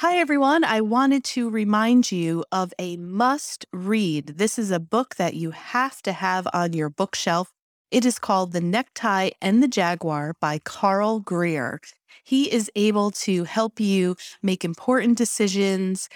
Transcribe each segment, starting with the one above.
Hi, everyone. I wanted to remind you of a must read. This is a book that you have to have on your bookshelf. It is called The Necktie and the Jaguar by Carl Greer. He is able to help you make important decisions,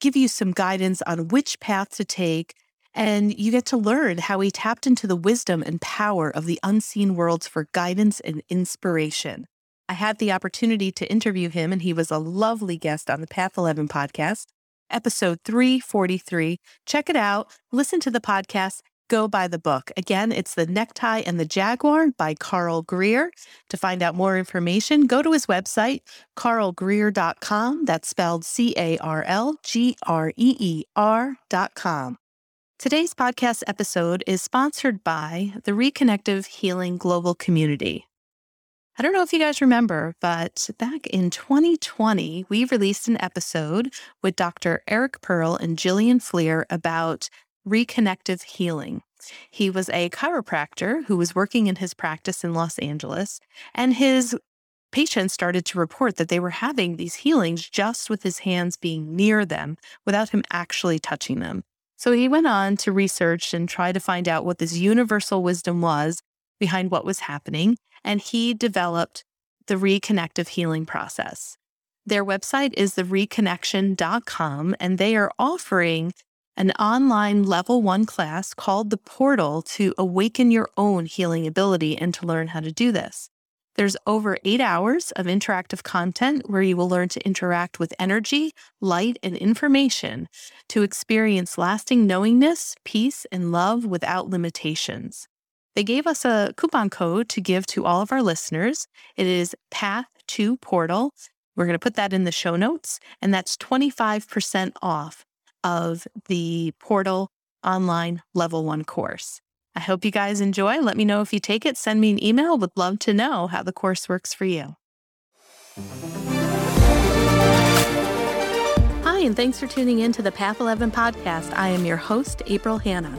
give you some guidance on which path to take, and you get to learn how he tapped into the wisdom and power of the unseen worlds for guidance and inspiration. I had the opportunity to interview him, and he was a lovely guest on the Path 11 podcast, episode 343. Check it out, listen to the podcast, go buy the book. Again, it's The Necktie and the Jaguar by Carl Greer. To find out more information, go to his website, carlgreer.com. That's spelled C A R L G R E E R.com. Today's podcast episode is sponsored by the Reconnective Healing Global Community. I don't know if you guys remember, but back in 2020, we released an episode with Dr. Eric Pearl and Jillian Fleer about reconnective healing. He was a chiropractor who was working in his practice in Los Angeles, and his patients started to report that they were having these healings just with his hands being near them without him actually touching them. So he went on to research and try to find out what this universal wisdom was behind what was happening and he developed the reconnective healing process. Their website is thereconnection.com, and they are offering an online level one class called The Portal to awaken your own healing ability and to learn how to do this. There's over eight hours of interactive content where you will learn to interact with energy, light, and information to experience lasting knowingness, peace, and love without limitations. They gave us a coupon code to give to all of our listeners. It is Path to Portal. We're going to put that in the show notes, and that's 25% off of the Portal online level one course. I hope you guys enjoy. Let me know if you take it. Send me an email. Would love to know how the course works for you. Hi, and thanks for tuning in to the Path 11 podcast. I am your host, April Hanna.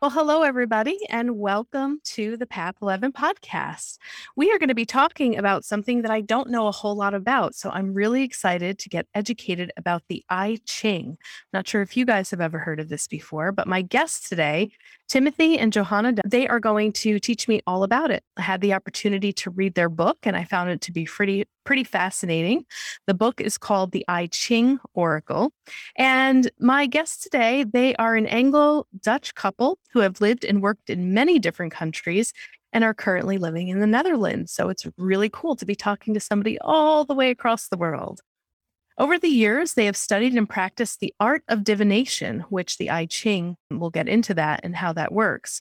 Well, hello, everybody, and welcome to the Path 11 podcast. We are going to be talking about something that I don't know a whole lot about. So I'm really excited to get educated about the I Ching. Not sure if you guys have ever heard of this before, but my guests today Timothy and Johanna, they are going to teach me all about it. I had the opportunity to read their book and I found it to be pretty pretty fascinating. The book is called The I Ching Oracle. And my guests today, they are an Anglo-Dutch couple who have lived and worked in many different countries and are currently living in the Netherlands. So it's really cool to be talking to somebody all the way across the world. Over the years, they have studied and practiced the art of divination, which the I Ching will get into that and how that works.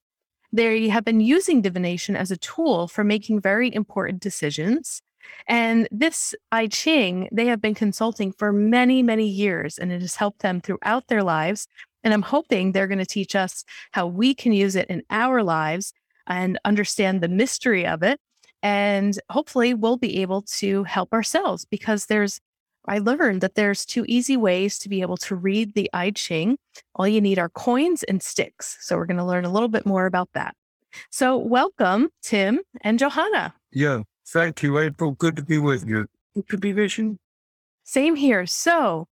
They have been using divination as a tool for making very important decisions. And this I Ching, they have been consulting for many, many years, and it has helped them throughout their lives. And I'm hoping they're going to teach us how we can use it in our lives and understand the mystery of it. And hopefully, we'll be able to help ourselves because there's I learned that there's two easy ways to be able to read the I Ching. All you need are coins and sticks. So we're going to learn a little bit more about that. So welcome, Tim and Johanna. Yeah, thank you, April. Good to be with you. Good to be vision. Same here. So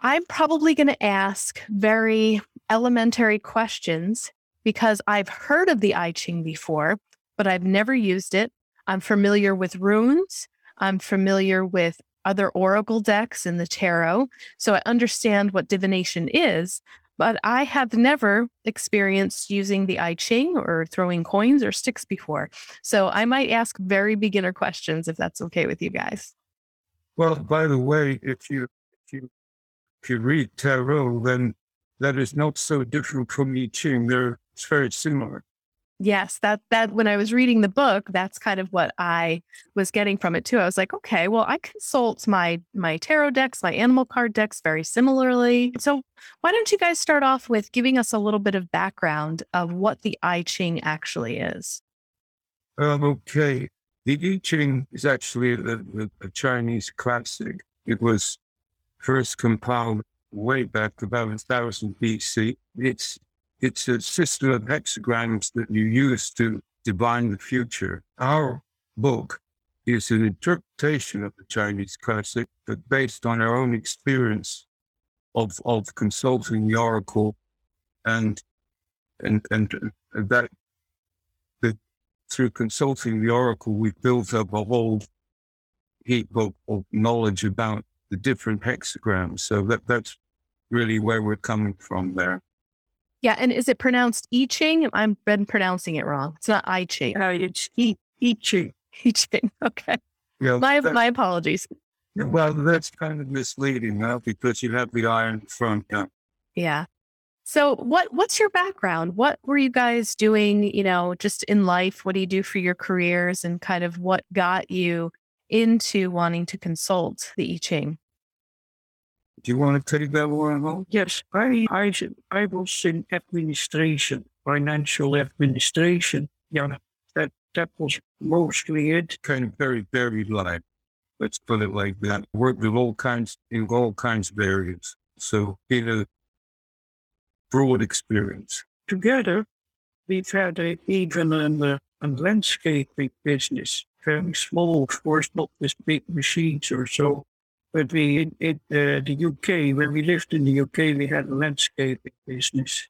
I'm probably going to ask very elementary questions because I've heard of the I Ching before, but I've never used it. I'm familiar with runes. I'm familiar with other oracle decks in the tarot. So I understand what divination is, but I have never experienced using the I Ching or throwing coins or sticks before. So I might ask very beginner questions if that's okay with you guys. Well, by the way, if you if you if you read tarot, then that is not so different from I Ching. They're it's very similar. Yes, that that when I was reading the book, that's kind of what I was getting from it too. I was like, okay, well, I consult my my tarot decks, my animal card decks very similarly. So, why don't you guys start off with giving us a little bit of background of what the I Ching actually is? Um, okay. The I Ching is actually a, a, Chinese classic. It was first compiled way back about 1000 BC. It's it's a system of hexagrams that you use to divine the future. Our book is an interpretation of the Chinese classic, but based on our own experience of of consulting the oracle, and and and that that through consulting the oracle, we built up a whole heap of, of knowledge about the different hexagrams. So that that's really where we're coming from there. Yeah, and is it pronounced I Ching? I've been pronouncing it wrong. It's not I Ching. Uh, it's I, I Ching. I Ching. Okay. Yeah, My that- my apologies. well, that's kind of misleading now because you have the eye in front. Now. Yeah. So what what's your background? What were you guys doing, you know, just in life? What do you do for your careers and kind of what got you into wanting to consult the I Ching? Do you want to take that one? Yes, I, I, I was in administration, financial administration. Yeah, that, that was mostly it. kind of very varied life. Let's put it like that. Worked with all kinds in all kinds of areas. So in a broad experience. Together, we've had a, even in the a landscaping business, very small, of course, not with big machines or so. But we, in, in uh, the UK, when we lived in the UK, we had a landscaping business.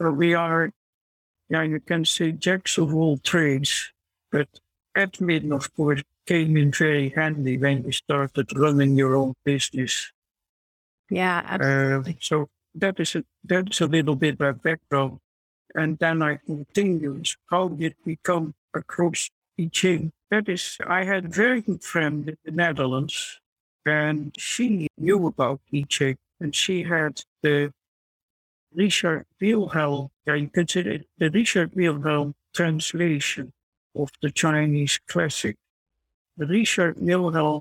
So we are, yeah, you can say jacks of all trades, but admin, of course, came in very handy when you started running your own business. Yeah, Uh, so that is a, that's a little bit my background. And then I continued. How did we come across Ching? That is, I had a very good friend in the Netherlands, and she knew about I Ching, and she had the Richard Wilhelm, say it, the Richard Wilhelm translation of the Chinese classic. Richard Wilhelm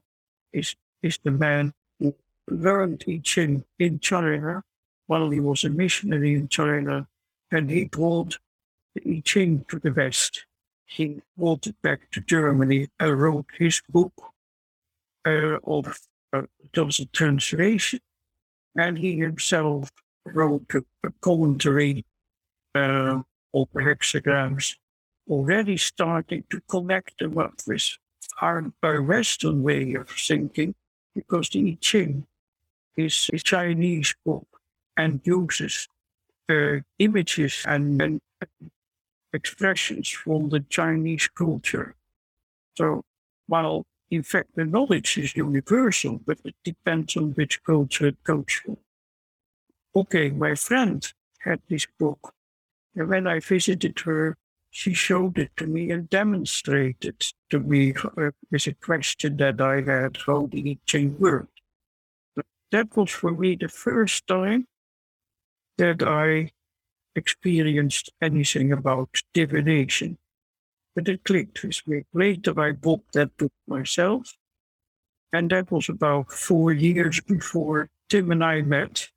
is, is the man who learned I Ching in China while he was a missionary in China, and he brought the I Ching to the West. He brought it back to Germany and wrote his book uh, of a translation, and he himself wrote a, commentary uh, of hexagrams, already starting to connect them up with our, our Western way of thinking, because the I Ching is a Chinese book and uses uh, images and, and expressions from the Chinese culture. So, while in fact the knowledge is universal, but it depends on which culture it goes from. Okay, my friend had this book, and when I visited her, she showed it to me and demonstrated to me uh, with a question that I had how the I Ching worked. That was for me the first time that I experienced anything about divination. But it clicked with me. Later, I bought that book myself. And that was about four years before Tim and I met.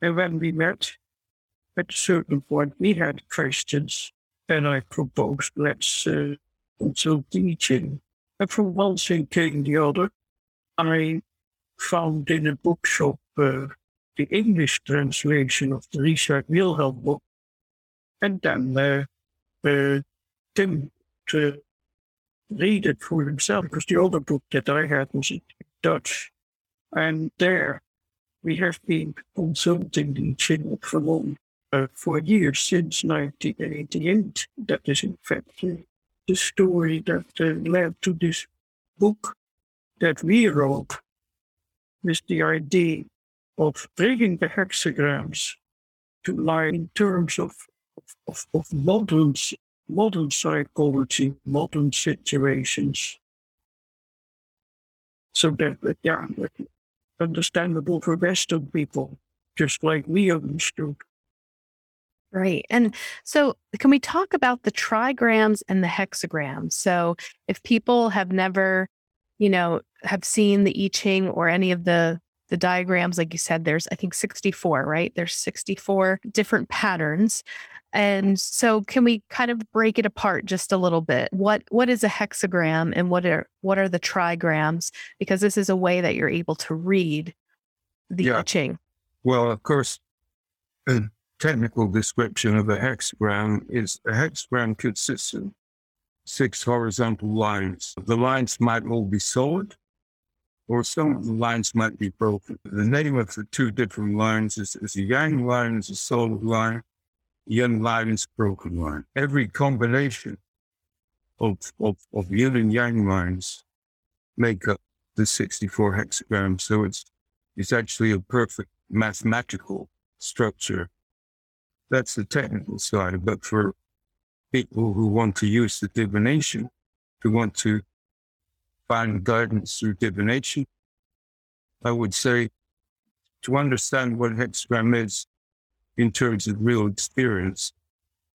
And when we met, at a certain point, we had questions. And I proposed, let's uh, consult the Ching. And from one thing came the other. I found in a bookshop uh, the English translation of the Richard Wilhelm book, and then uh, uh, Tim to read it for himself because the other book that I had was in Dutch. And there we have been consulting the channel for long, uh, for years since 1988. That is, in fact, uh, the story that uh, led to this book that we wrote with the idea of bringing the hexagrams to life in terms of, of, of modern, modern psychology, modern situations. So that, yeah, understandable for Western people, just like we understood. Right. And so, can we talk about the trigrams and the hexagrams? So, if people have never, you know, have seen the I Ching or any of the the diagrams, like you said, there's I think 64, right? There's 64 different patterns. And so can we kind of break it apart just a little bit? What what is a hexagram and what are what are the trigrams? Because this is a way that you're able to read the yeah. Well, of course, a technical description of a hexagram is a hexagram consists of six horizontal lines. The lines might all be solid, or some of the lines might be broken. The name of the two different lines is, is a yang line is a solid line, yin line is broken line. Every combination of, of, of yin and yang lines make up the 64 hexagrams. So it's, it's actually a perfect mathematical structure. That's the technical side. But for people who want to use the divination, who want to find guidance through divination, I would say to understand what a hexagram is in terms of real experience,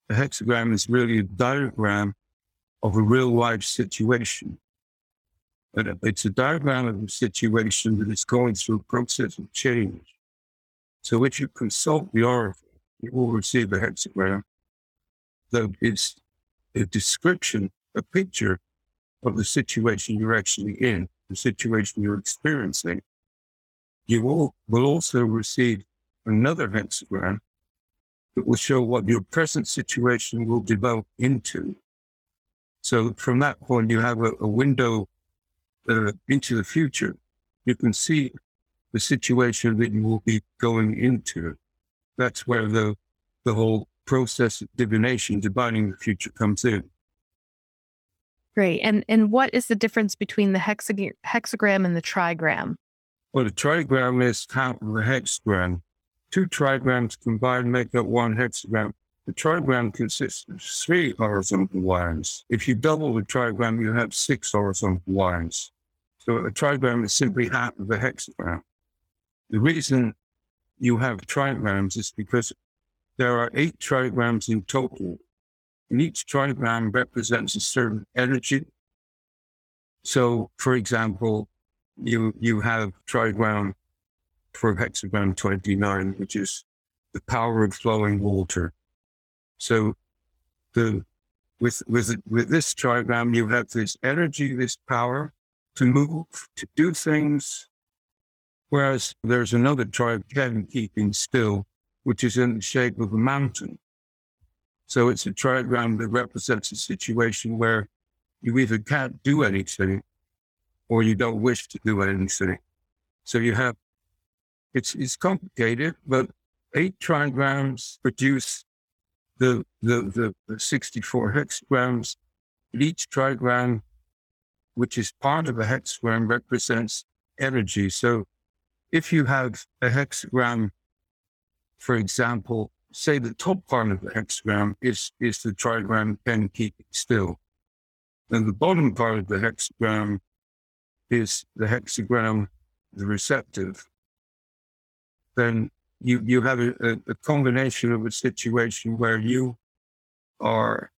a hexagram is really a diagram of a real life situation. And it's a diagram of a situation that is going through a process of change. So if you consult the oracle, you will receive a hexagram that is a description, a picture of the situation you're actually in, the situation you're experiencing. You will, will also receive another hexagram that will show what your present situation will develop into. So from that point, you have a, a window uh, into the future. You can see the situation that you will be going into. That's where the the whole process of divination, divining the future, comes in. Great. And and what is the difference between the hexag- hexagram and the trigram? Well, the trigram is half of the hexagram two trigrams combined make up one hexagram. The trigram consists of three horizontal lines. If you double the trigram, you have six horizontal lines. So a trigram is simply half of a hexagram. The reason you have trigrams is because there are eight trigrams in total, and each trigram represents a certain energy. So, for example, you you have trigram for hexagram 29, which is the power of flowing water. So the with with with this trigram, you have this energy, this power to move, to do things. Whereas there's another trigram keeping still, which is in the shape of a mountain. So it's a trigram that represents a situation where you either can't do anything or you don't wish to do anything. So you have it's, it's complicated, but eight trigrams produce the, the, the, the 64 hexagrams. Each trigram, which is part of a hexagram, represents energy. So if you have a hexagram, for example, say the top part of the hexagram is, is the trigram Ken keeping still. And the bottom part of the hexagram is the hexagram, the receptive then you, you have a, a combination of a situation where you are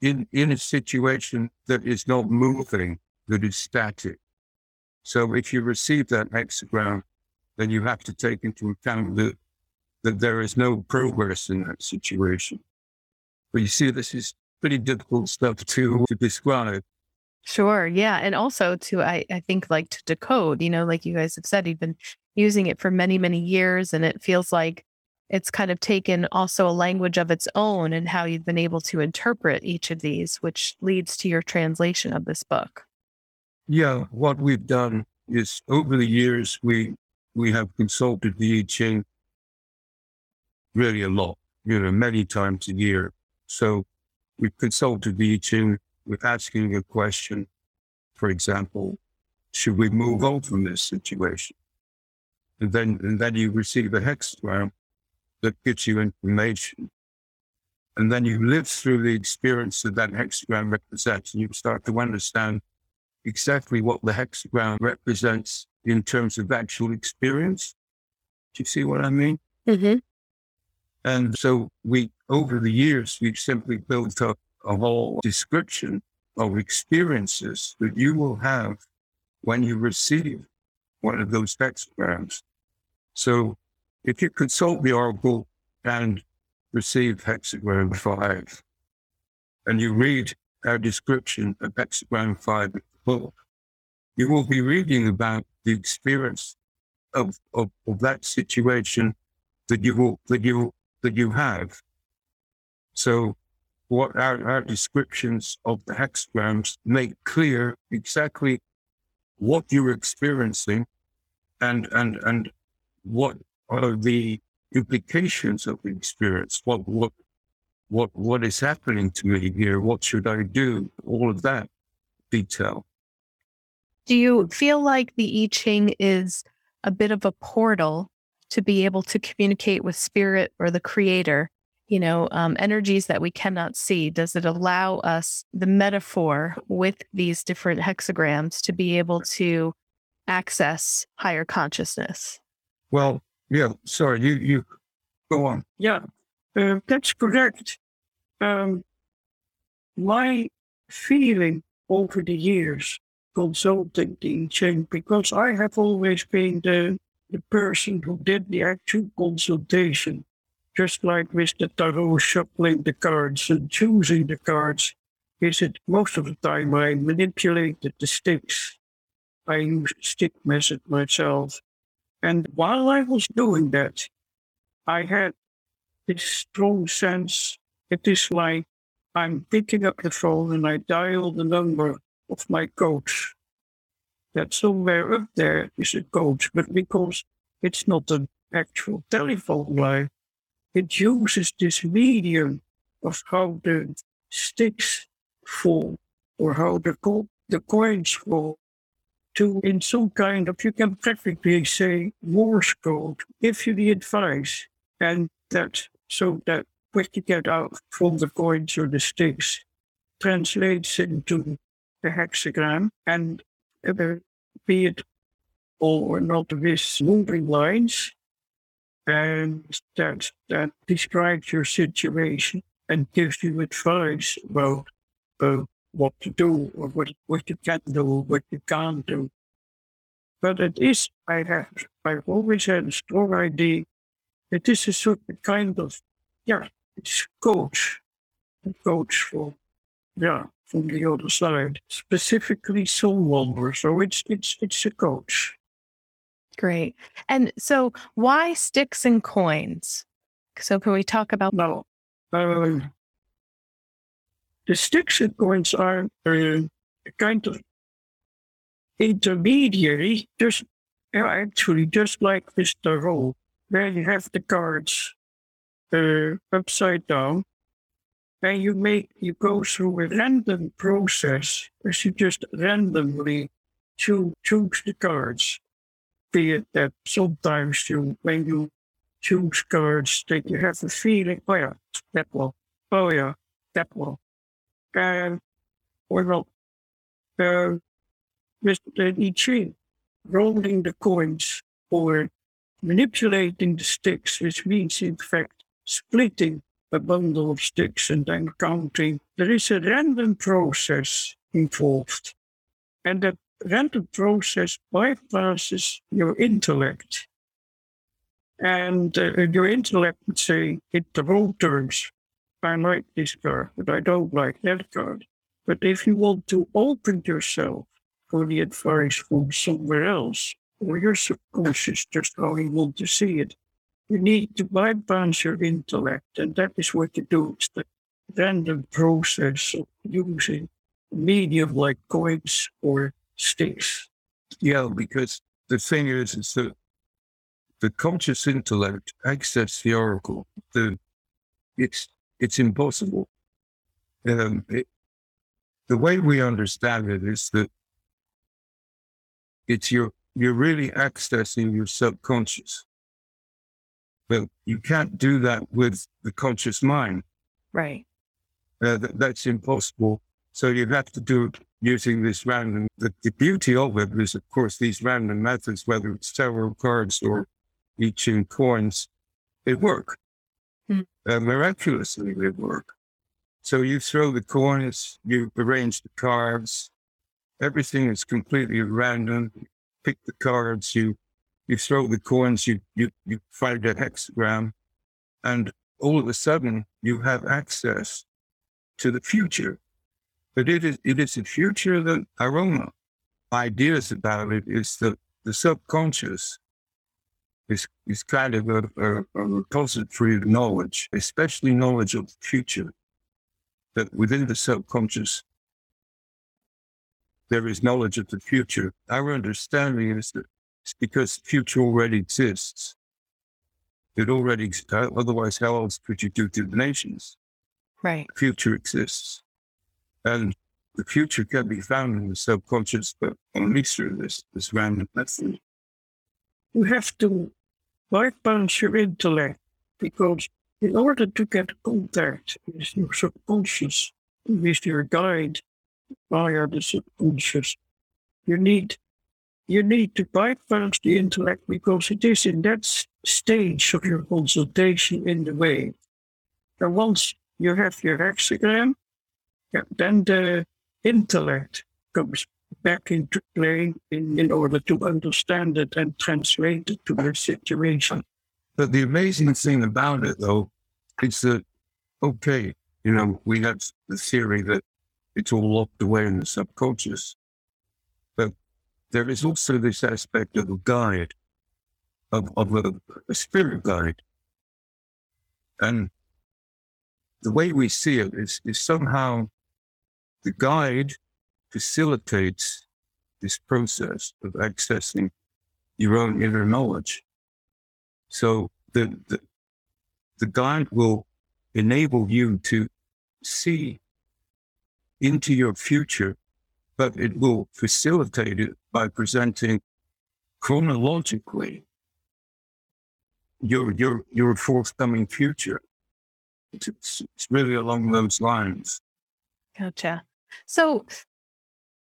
in, in a situation that is not moving, that is static. So if you receive that hexagram, then you have to take into account that, that there is no progress in that situation. But you see, this is pretty difficult stuff to, to describe. Sure. Yeah. And also to, I, I think like to decode, you know, like you guys have said, you've been using it for many, many years. And it feels like it's kind of taken also a language of its own and how you've been able to interpret each of these, which leads to your translation of this book. Yeah. What we've done is over the years, we, we have consulted the I Ching really a lot, you know, many times a year. So we've consulted the Ching with asking a question, for example, should we move on from this situation? And then, and then you receive a hexagram that gives you information. And then you live through the experience that that hexagram represents, and you start to understand exactly what the hexagram represents in terms of actual experience. Do you see what I mean? Mm-hmm. And so we, over the years, we've simply built up a whole description of experiences that you will have when you receive one of those hexagrams. So if you consult the Oracle and receive hexagram five, and you read our description of hexagram five book, you will be reading about the experience of, of, of that situation that you will, that you that you have. So what our, our descriptions of the hexagrams make clear exactly what you're experiencing and and and what are the implications of the experience. What what what what is happening to me here? What should i do? All of that detail. Do you feel like the i ching is a bit of a portal to be able to communicate with spirit or the creator you know um, energies that we cannot see does it allow us the metaphor with these different hexagrams to be able to access higher consciousness? Well yeah sorry you you go on. Yeah uh, that's correct. Um, my feeling over the years consulting the Ching because I have always been the the person who did the actual consultation, just like Mr. tarot shuffling the cards and choosing the cards, is it most of the time I manipulated the sticks. I used stick method myself. And while I was doing that, I had this strong sense it is like I'm picking up the phone and I dial the number of my coach that somewhere up there is a coach, but because it's not an actual telephone line, it uses this medium of how the sticks fall or how the, co- the coins fall to, in some kind of, you can practically say Morse code, give you the advice, and that so that what you get out from the coins or the sticks translates into the hexagram. And uh, be it or not with moving lines and that that describes your situation and gives you advice about uh, what to do or what, what you can do, what you can't do. But it is, I have, I've always had a strong idea. It is a certain kind of, yeah, it's coach, a coach for, yeah, from the other side, specifically soul wonder. So it's it's it's a coach. Great. And so why sticks and coins? So can we talk about no? Uh, the sticks and coins are uh, kind of intermediary, just actually just like this tarot, where you have the cards uh, upside down and you make you go through a random process as you just randomly choose, choose the cards. Be it that sometimes you when you choose cards that you have a feeling, oh yeah, that one, oh yeah, that one. And or well uh, with the rolling the coins or manipulating the sticks, which means in fact splitting a bundle of sticks and then counting. There is a random process involved. And that random process bypasses your intellect. And uh, your intellect would say, in the road terms, I like this card, but I don't like that card. But if you want to open yourself for the advice from somewhere else, or your subconscious, just how you want to see it, you need to bypass your intellect, and that is what you do. It's the random process of using medium like coins or sticks. Yeah, because the thing is, is that the conscious intellect access the oracle. The it's it's impossible. Um, it, the way we understand it is that it's your you're really accessing your subconscious. But you can't do that with the conscious mind. Right. Uh, that, that's impossible. So you have to do it using this random. The, the, beauty of it is, of course, these random methods, whether it's tarot cards or I Ching coins, they work. Mm. Uh, miraculously, they work. So you throw the coins, you arrange the cards, everything is completely random. You pick the cards, you you throw the coins, you you you find a hexagram, and all of a sudden you have access to the future. But it is it is the future that aroma ideas about it is the, the subconscious is, is kind of a, a, a repository of knowledge, especially knowledge of the future. That within the subconscious, there is knowledge of the future. Our understanding is that it's because the future already exists. It already exists. Uh, otherwise, how else could you do divinations? Right. The future exists. And the future can be found in the subconscious, but only through this, this random method. You have to bypass your intellect because in order to get contact with your subconscious, with your guide via the subconscious, you need you need to bypass the intellect because it is in that stage of your consultation in the way. And once you have your hexagram, then the intellect comes back into play in, in order to understand it and translate it to their situation. But the amazing thing about it, though, is that, okay, you know, we have the theory that it's all locked away in the subconscious. There is also this aspect of a guide, of, of a, a spirit guide. And the way we see it is, is somehow the guide facilitates this process of accessing your own inner knowledge. So the, the, the guide will enable you to see into your future, but it will facilitate it by presenting chronologically your your your forthcoming future. It's, it's really along those lines. Gotcha. So,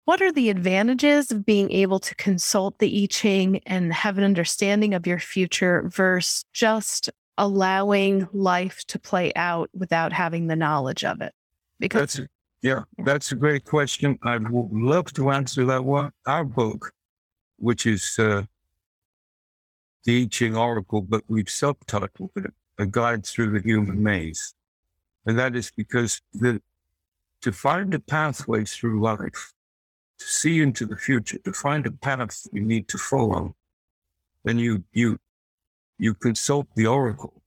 what are the advantages of being able to consult the I Ching and have an understanding of your future versus just allowing life to play out without having the knowledge of it? Because that's, yeah, that's a great question. I would love to answer that one. Our book, which is uh, the I Ching Oracle, but we've subtitled it A Guide Through the Human Maze. And that is because the to find a pathway through life, to see into the future, to find a path you need to follow, then you you you consult the oracle.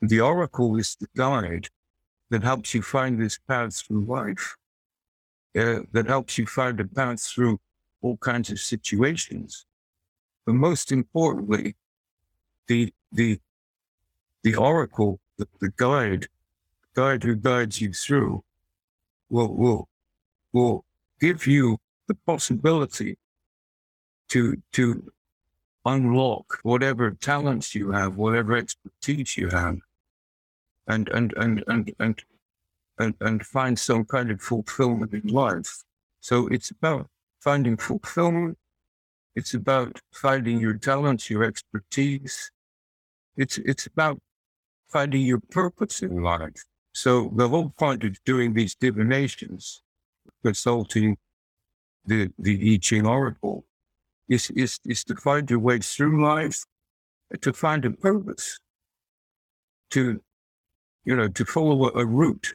The oracle is the guide that helps you find this path through life, uh, that helps you find a path through all kinds of situations. But most importantly, the the the oracle, the, the guide, guide who guides you through, will will will give you the possibility to to unlock whatever talents you have, whatever expertise you have, and and and and and and, and find some kind of fulfillment in life. So it's about finding fulfillment. It's about finding your talents, your expertise. It's it's about finding your purpose in life. So the whole point of doing these divinations, consulting the, the I Ching Oracle, is, is, is to find your way through life, to find a purpose, to, you know, to follow a, a route.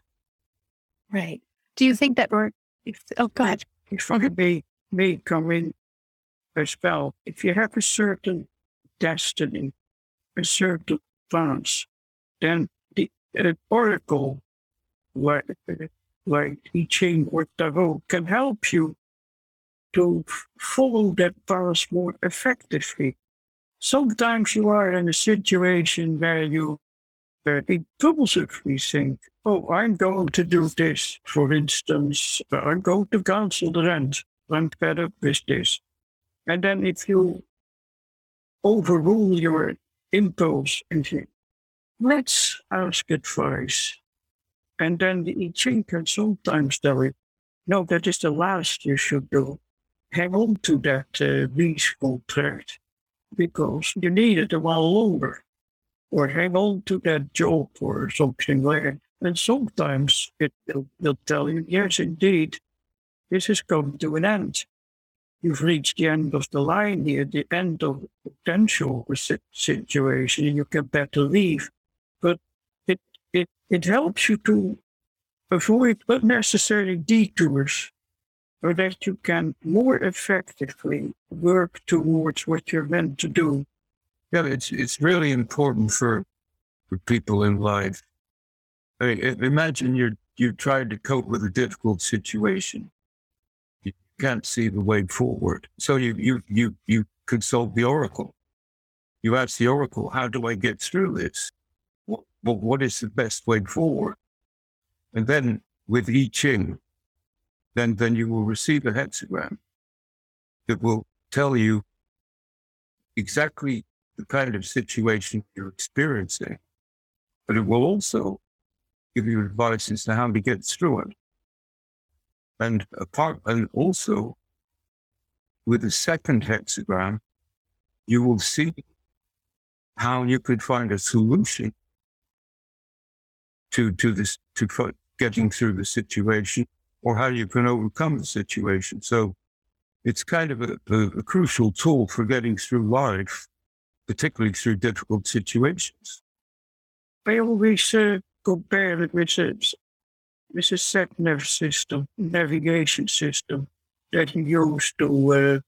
Right. Do you think that we're, if, oh, God. ahead. If I may, may come in as well, if you have a certain destiny, a certain plans, then an oracle like, like I Ching or Tarot can help you to follow that path more effectively. Sometimes you are in a situation where you uh, impulsively think, oh, I'm going to do this. For instance, I'm going to cancel the rent. I'm fed up with this. And then if you overrule your impulse and think, let's ask advice. And then the I Ching can sometimes tell you, no, that is the last you should do. Hang on to that uh, lease contract because you need it a while longer. Or hang on to that job or something like that. And sometimes it will, will tell you, yes, indeed, this has come to an end. You've reached the end of the line here, the end of potential situation, and you can better leave. But it, it, it helps you to avoid unnecessary detours so that you can more effectively work towards what you're meant to do. Yeah, it's it's really important for for people in life. I mean, imagine you're you tried to cope with a difficult situation. You can't see the way forward, so you you you you consult the oracle. You ask the oracle, "How do I get through this? What, what is the best way forward?" And then with I Ching, then then you will receive a hexagram that will tell you exactly the kind of situation you're experiencing, but it will also give you advice as to how to get through it. And apart, and also with the second hexagram, you will see how you could find a solution to to this to getting through the situation, or how you can overcome the situation. So it's kind of a, a, a crucial tool for getting through life particularly through difficult situations. I always compare it with a, with a sat nav system, navigation system that you use to uh,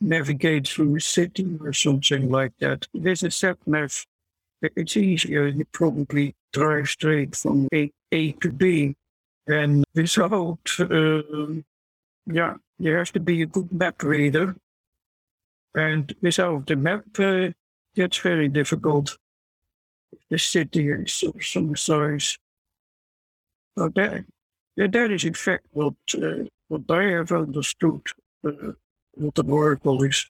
navigate through a city or something like that. With a sat nav, it's easier. You probably drive straight from A, a to B. And without, uh, yeah, you have to be a good map reader. And without the map, uh, it's very difficult. The city is so some size. So that, that is in fact what, uh, what I have understood uh, what the oracle is.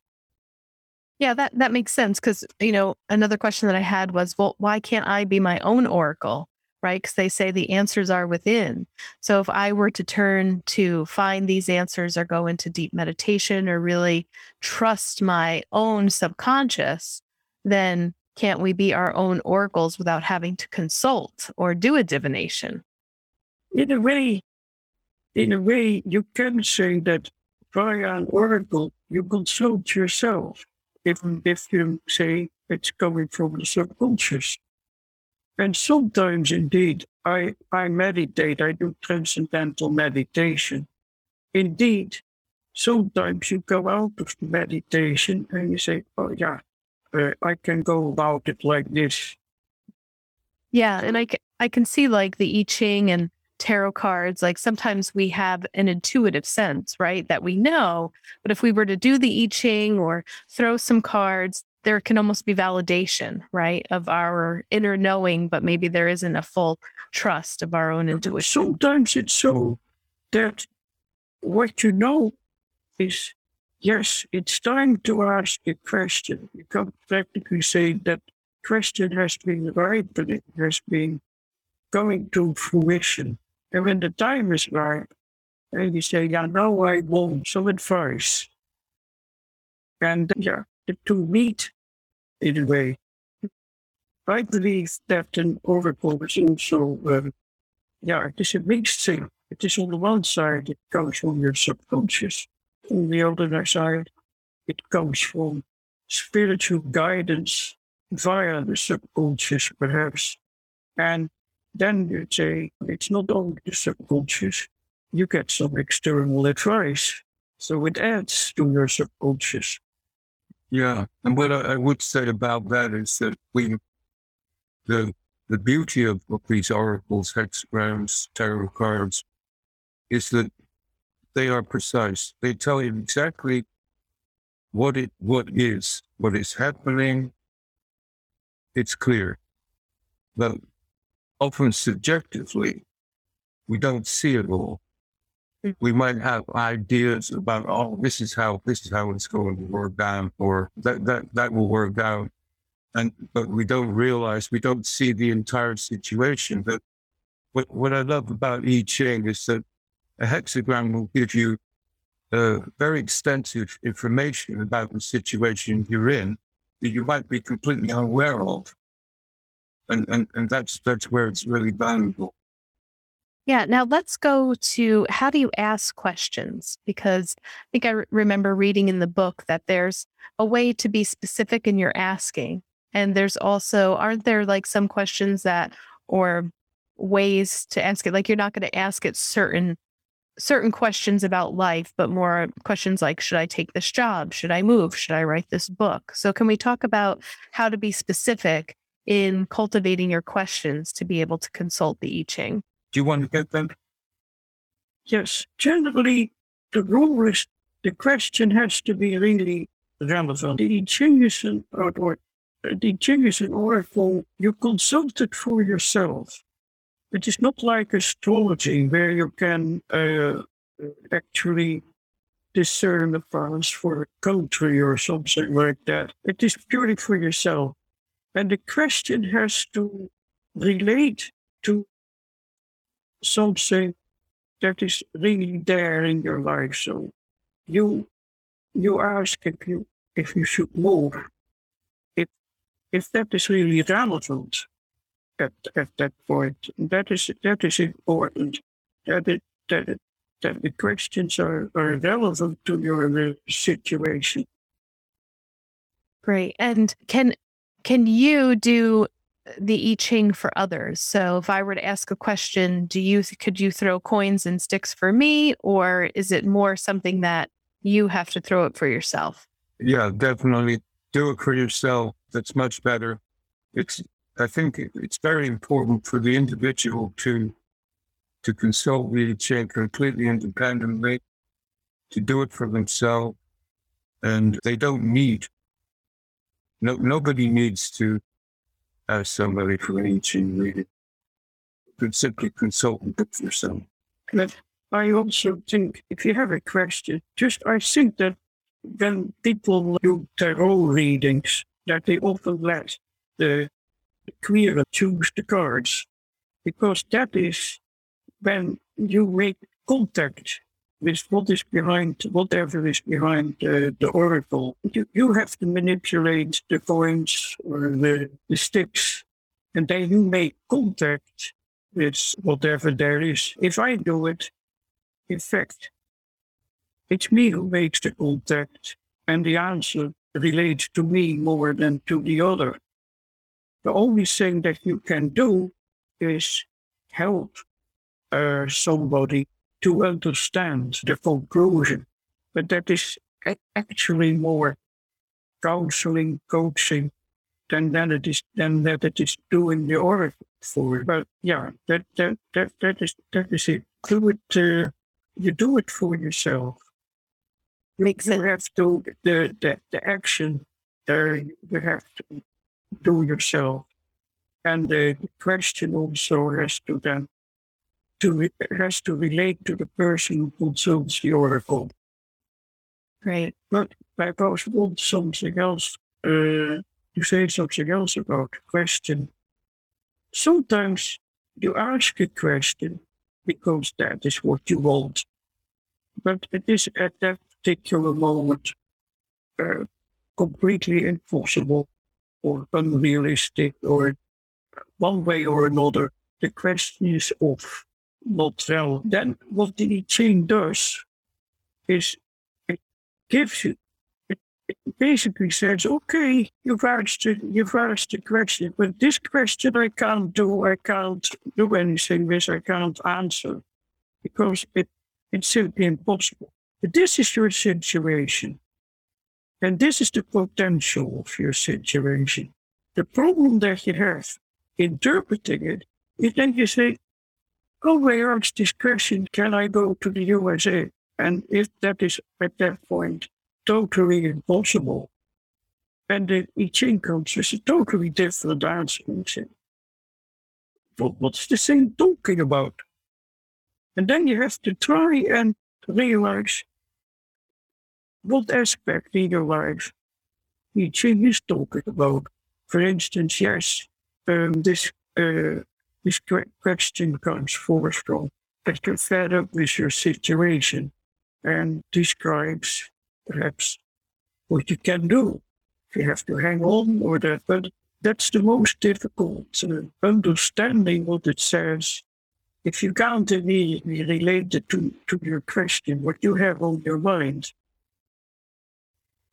Yeah, that, that makes sense. Because, you know, another question that I had was, well, why can't I be my own oracle? Right. Because they say the answers are within. So if I were to turn to find these answers or go into deep meditation or really trust my own subconscious, then can't we be our own oracles without having to consult or do a divination? In a way, in a way, you can say that via an oracle, you consult yourself, even if you say it's coming from the subconscious. And sometimes, indeed, I, I meditate, I do transcendental meditation. Indeed, sometimes you go out of meditation and you say, oh, yeah, uh, I can go about it like this. Yeah, and I I can see like the I Ching and tarot cards. Like sometimes we have an intuitive sense, right, that we know. But if we were to do the I Ching or throw some cards, there can almost be validation, right, of our inner knowing, but maybe there isn't a full trust of our own intuition. Sometimes it's so that what you know is yes, it's time to ask a question. You can practically say that question has been right, but it has been coming to fruition. And when the time is right, and you say, yeah, now I want some advice. And yeah, two meet in a way. I believe that an oracle is also, um, yeah, it is a mixed thing. It is on the one side, it comes from your subconscious on the other side, it comes from spiritual guidance via the subconscious, perhaps. And then you say it's not only the subconscious, you get some external advice. So it adds to your subconscious. Yeah. And what I, would say about that is that we, the, the beauty of, of these oracles, hexagrams, tarot cards, is that they are precise. They tell you exactly what it what is, what is happening. It's clear. But often subjectively, we don't see it all. We might have ideas about, oh, this is how this is how it's going to work out, or that that that will work out. And but we don't realize we don't see the entire situation. But what what I love about I Ching is that a hexagram will give you uh, very extensive information about the situation you're in that you might be completely unaware of. And, and, and that's, that's where it's really valuable. Yeah. Now let's go to how do you ask questions? Because I think I re- remember reading in the book that there's a way to be specific in your asking. And there's also, aren't there like some questions that, or ways to ask it? Like you're not going to ask it certain certain questions about life, but more questions like Should I take this job? Should I move? Should I write this book? So, can we talk about how to be specific in cultivating your questions to be able to consult the I Ching? Do you want to get them? Yes. Generally, the rule is the question has to be really relevant. The I Ching is an, uh, or, or, the I Ching is an oracle you consult it for yourself. It is not like astrology where you can uh, actually discern the paths for a country or something like that. It is purely for yourself. And the question has to relate to something that is really there in your life. So you you ask if you if you should move. If if that is really relevant, at, at that point. That is that is important. That it, that it, that the questions are, are relevant to your situation. Great. And can can you do the I Ching for others? So if I were to ask a question, do you could you throw coins and sticks for me, or is it more something that you have to throw it for yourself? Yeah, definitely do it for yourself. That's much better. It's I think it's very important for the individual to to consult the Ching completely independently, to do it for themselves, and they don't need. No, nobody needs to ask somebody for teaching reading. You could simply consult it yourself. But I also think if you have a question, just I think that when people do tarot readings, that they often let the queer choose the cards because that is when you make contact with what is behind whatever is behind uh, the oracle. You, you have to manipulate the coins or the, the sticks, and then you make contact with whatever there is. If I do it, in fact, it's me who makes the contact, and the answer relates to me more than to the other. The only thing that you can do is help uh, somebody to understand the conclusion. But that is actually more counseling, coaching than than it is than that it is doing the oracle for. it. But yeah, that that that that is that is it. Do it. Uh, you do it for yourself. Makes you sense. have to the the the action. There, you have to do yourself. And the question also has to then to has to relate to the person who consults the oracle. Right. But I was want something else uh, to say something else about the question. Sometimes you ask a question because that is what you want. But it is at that particular moment uh, completely impossible or unrealistic or one way or another. The question is of not well. Then what the I Ching does is it gives you, it, it basically says, okay, you've asked, you've asked the question, but this question I can't do, I can't do anything with, I can't answer because it, it's simply impossible. But this is your situation. And this is the potential of your situation. The problem that you have interpreting it is then you say, oh, where asked this question, can I go to the USA? And if that is at that point totally impossible, and the I Ching comes with a totally different answer. What's the same talking about? And then you have to try and realize what aspect in your life Ching is talking about. For instance, yes, um, this uh, this question comes forth from that you're fed up with your situation and describes perhaps what you can do. If you have to hang on or that, but that's the most difficult uh, understanding what it says. If you can't immediately relate it to, to your question, what you have on your mind,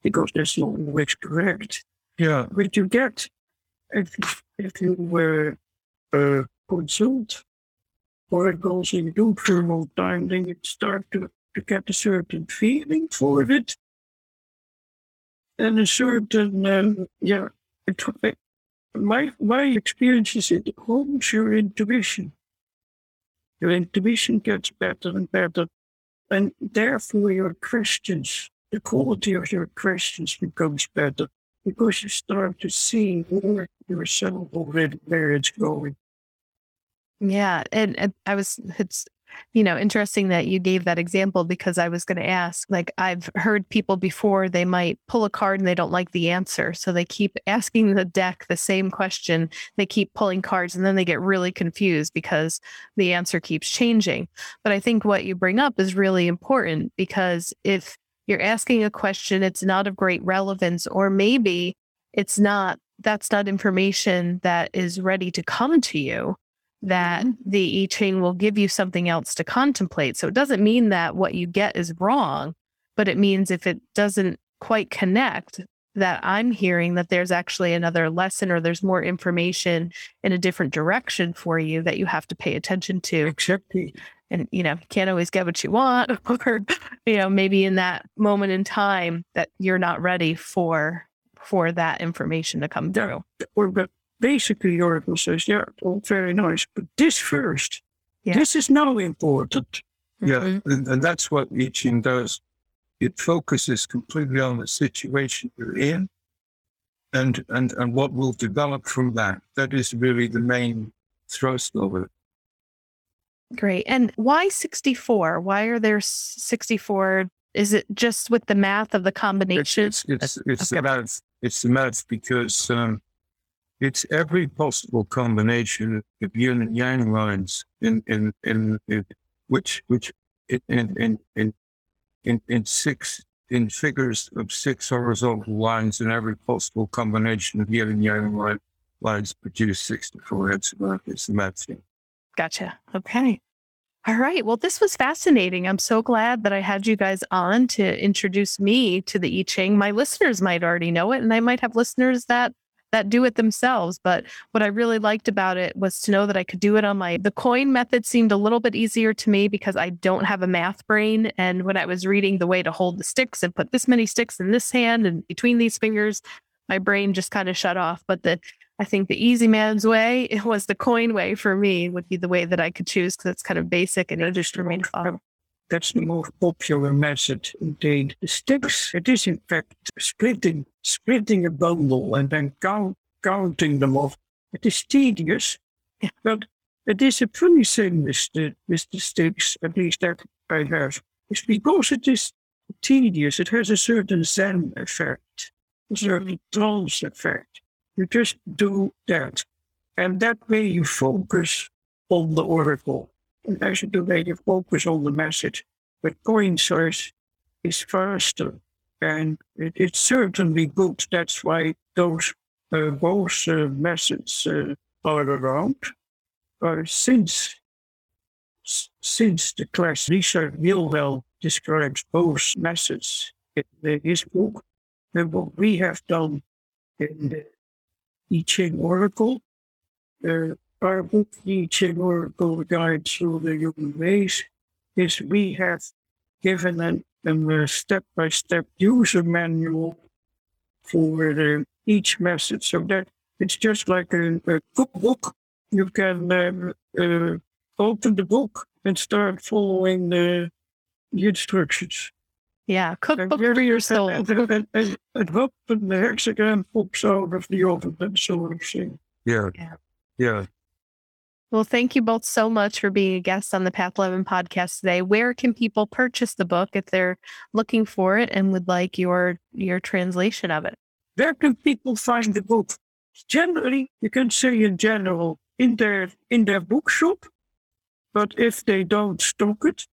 because that's not always correct. Yeah. What you get if, if you were uh, consult or it goes in for a long time, then you start to, to get a certain feeling for it. And a certain, uh, yeah, it, my, my experience is it hones your intuition. Your intuition gets better and better. And therefore your questions, the quality of your questions becomes better because you start to see more yourself already where it's going. Yeah, and, and I was it's you know interesting that you gave that example because I was going to ask like I've heard people before they might pull a card and they don't like the answer so they keep asking the deck the same question they keep pulling cards and then they get really confused because the answer keeps changing but I think what you bring up is really important because if you're asking a question it's not of great relevance or maybe it's not that's not information that is ready to come to you that mm-hmm. the I Ching will give you something else to contemplate. So it doesn't mean that what you get is wrong, but it means if it doesn't quite connect, that I'm hearing that there's actually another lesson or there's more information in a different direction for you that you have to pay attention to. Exactly. And you know, you can't always get what you want, or you know, maybe in that moment in time that you're not ready for for that information to come through. Or but basically Oracle says, yeah, all very nice, but this first, yeah. this is now important. Yeah, mm-hmm. and, and, that's what I Ching does. It focuses completely on the situation you're in and, and, and what will develop from that. That is really the main thrust of it. Great. And why 64? Why are there 64? Is it just with the math of the combination? It's, it's, it's, it's okay. the math. It's the math because um, it's every possible combination of yin and yang lines in in in, in which which in in in in in six in figures of six horizontal lines in every possible combination of yin and yang line, lines produce 64 heads of It's the math thing. Gotcha. Okay. All right. Well, this was fascinating. I'm so glad that I had you guys on to introduce me to the I Ching. My listeners might already know it, and I might have listeners that that do it themselves. But what I really liked about it was to know that I could do it on my, the coin method seemed a little bit easier to me because I don't have a math brain. And when I was reading the way to hold the sticks and put this many sticks in this hand and between these fingers, my brain just kind of shut off. But the, I think the easy man's way it was the coin way for me would be the way that I could choose because it's kind of basic and easy for me to follow. That's the most popular method indeed. The sticks, it is in fact splitting, splitting a bundle and then count, counting them off. It is tedious, but it is a funny thing with the, with the sticks, at least that I have. It's because it is tedious, it has a certain Zen effect, a certain mm-hmm. trance effect. You just do that. And that way you focus on the oracle as you do that, you focus on the message. But coin source is faster and it, it's certainly good. That's why those uh, both uh, methods uh, are around. Uh, since since the class Richard Wilhelm describes both methods in his book, and what we have done in the I Ching Oracle, uh, our book teaching Oracle Guide through the Human Race is we have given a, a step-by-step user manual for the, each message so that it's just like a, a cookbook. You can uh, uh, open the book and start following the, the instructions. Yeah, cookbook for your soul. And, and, and, and hope and the hexagram pops out of the oven and sort of thing. Yeah. Yeah. Yeah. Well, thank you both so much for being a guest on the Path 11 podcast today. Where can people purchase the book if they're looking for it and would like your your translation of it? Where can people find the book? Generally, you can say in general in their in their bookshop, but if they don't stock it,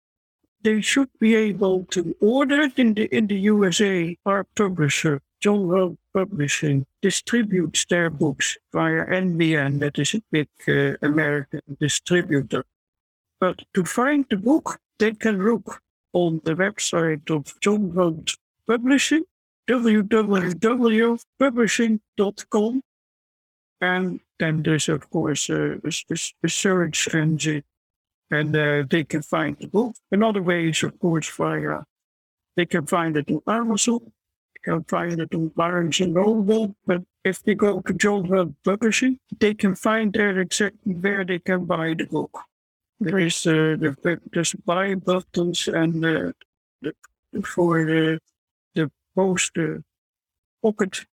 they should be able to order it in the in the USA. Our publisher, John Hunt Publishing, distributes their books via NBN, that is a big uh, American distributor. But to find the book, they can look on the website of John Hunt Publishing, www.publishing.com. And then there's, of course, a, a, a search engine, and uh, they can find the book. Another way is, of course, via they can find it on Amazon, they can find it on Barnes and Noble, but if they go to John Hunt Publishing, they can find there exactly where they can buy the book. There is uh, the, there's buy buttons and uh, the, for the, the post pocket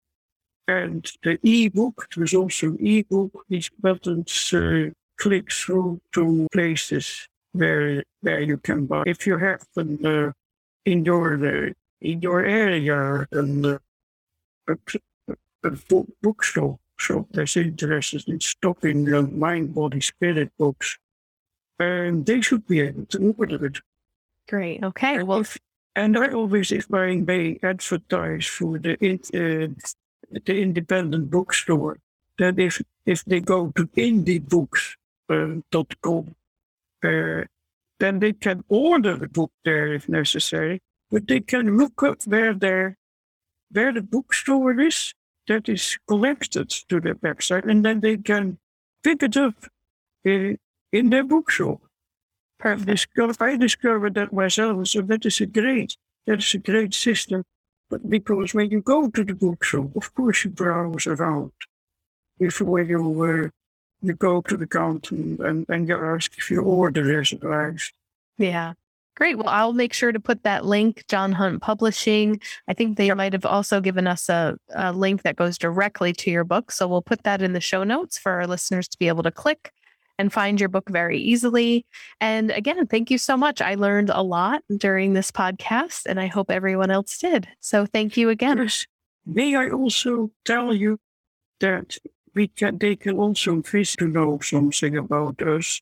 and the e-book. There's also e-book. These buttons uh, click through to places where where you can buy. If you have an uh, in your uh, in your area and uh, a, a book, bookstore shop that's interested in stocking uh, mind, body, spirit books, and they should be able to order it. Great. Okay. Well, if, and I always, if I may advertise for the uh, the independent bookstore, that if if they go to indiebooks.com, uh, uh, then they can order the book there if necessary. But they can look up where their where the bookstore is that is connected to the website, and then they can pick it up uh, in their bookshop. Perfect. I discovered that myself, so that is a great, that is a great system. But because when you go to the bookshop, of course you browse around before you uh, you go to the counter and, and you ask if you order is arrived. Yeah. Great. Well, I'll make sure to put that link, John Hunt Publishing. I think they might have also given us a, a link that goes directly to your book. So we'll put that in the show notes for our listeners to be able to click and find your book very easily. And again, thank you so much. I learned a lot during this podcast, and I hope everyone else did. So thank you again. Yes. May I also tell you that we can they can also wish to know something about us,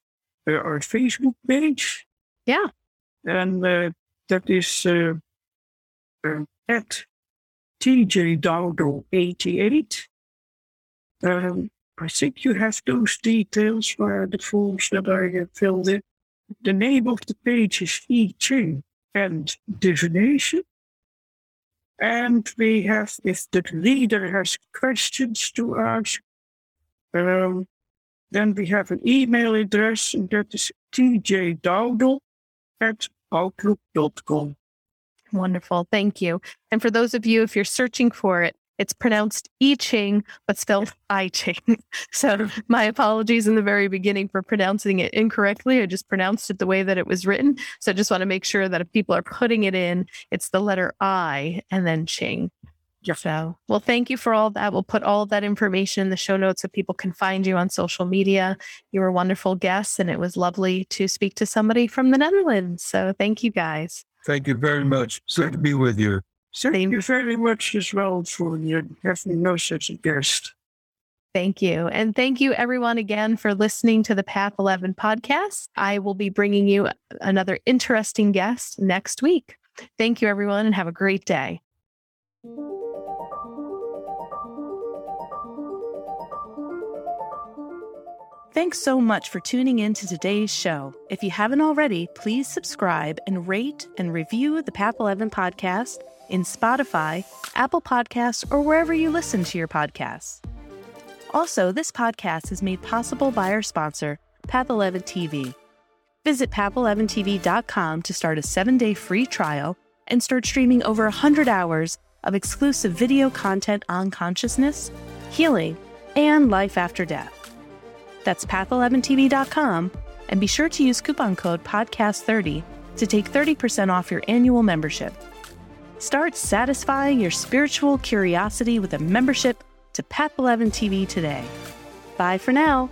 uh, our Facebook page. Yeah. And uh, that is uh, uh at TJ Dowdle 88. Um, I think you have those details for the forms that I have filled in. The name of the page is I Ching and divination. And we have, if the reader has questions to ask, um, then we have an email address, and that is tjdowdle at outlook.com. Wonderful. Thank you. And for those of you, if you're searching for it, it's pronounced I Ching, but spelled I Ching. So my apologies in the very beginning for pronouncing it incorrectly. I just pronounced it the way that it was written. So I just want to make sure that if people are putting it in, it's the letter I and then Ching. Yeah. So, well, thank you for all that. We'll put all of that information in the show notes so people can find you on social media. You were wonderful guests, and it was lovely to speak to somebody from the Netherlands. So, thank you guys. Thank you very much. Good to be with you. Thank you very much as well for your having no such a guest. Thank you. And thank you, everyone, again for listening to the Path 11 podcast. I will be bringing you another interesting guest next week. Thank you, everyone, and have a great day. Thanks so much for tuning in to today's show. If you haven't already, please subscribe and rate and review the Path 11 podcast in Spotify, Apple Podcasts, or wherever you listen to your podcasts. Also, this podcast is made possible by our sponsor, Path11 TV. Visit path11tv.com to start a seven day free trial and start streaming over 100 hours of exclusive video content on consciousness, healing, and life after death. That's path11tv.com, and be sure to use coupon code PODCAST30 to take 30% off your annual membership. Start satisfying your spiritual curiosity with a membership to Path 11 TV today. Bye for now.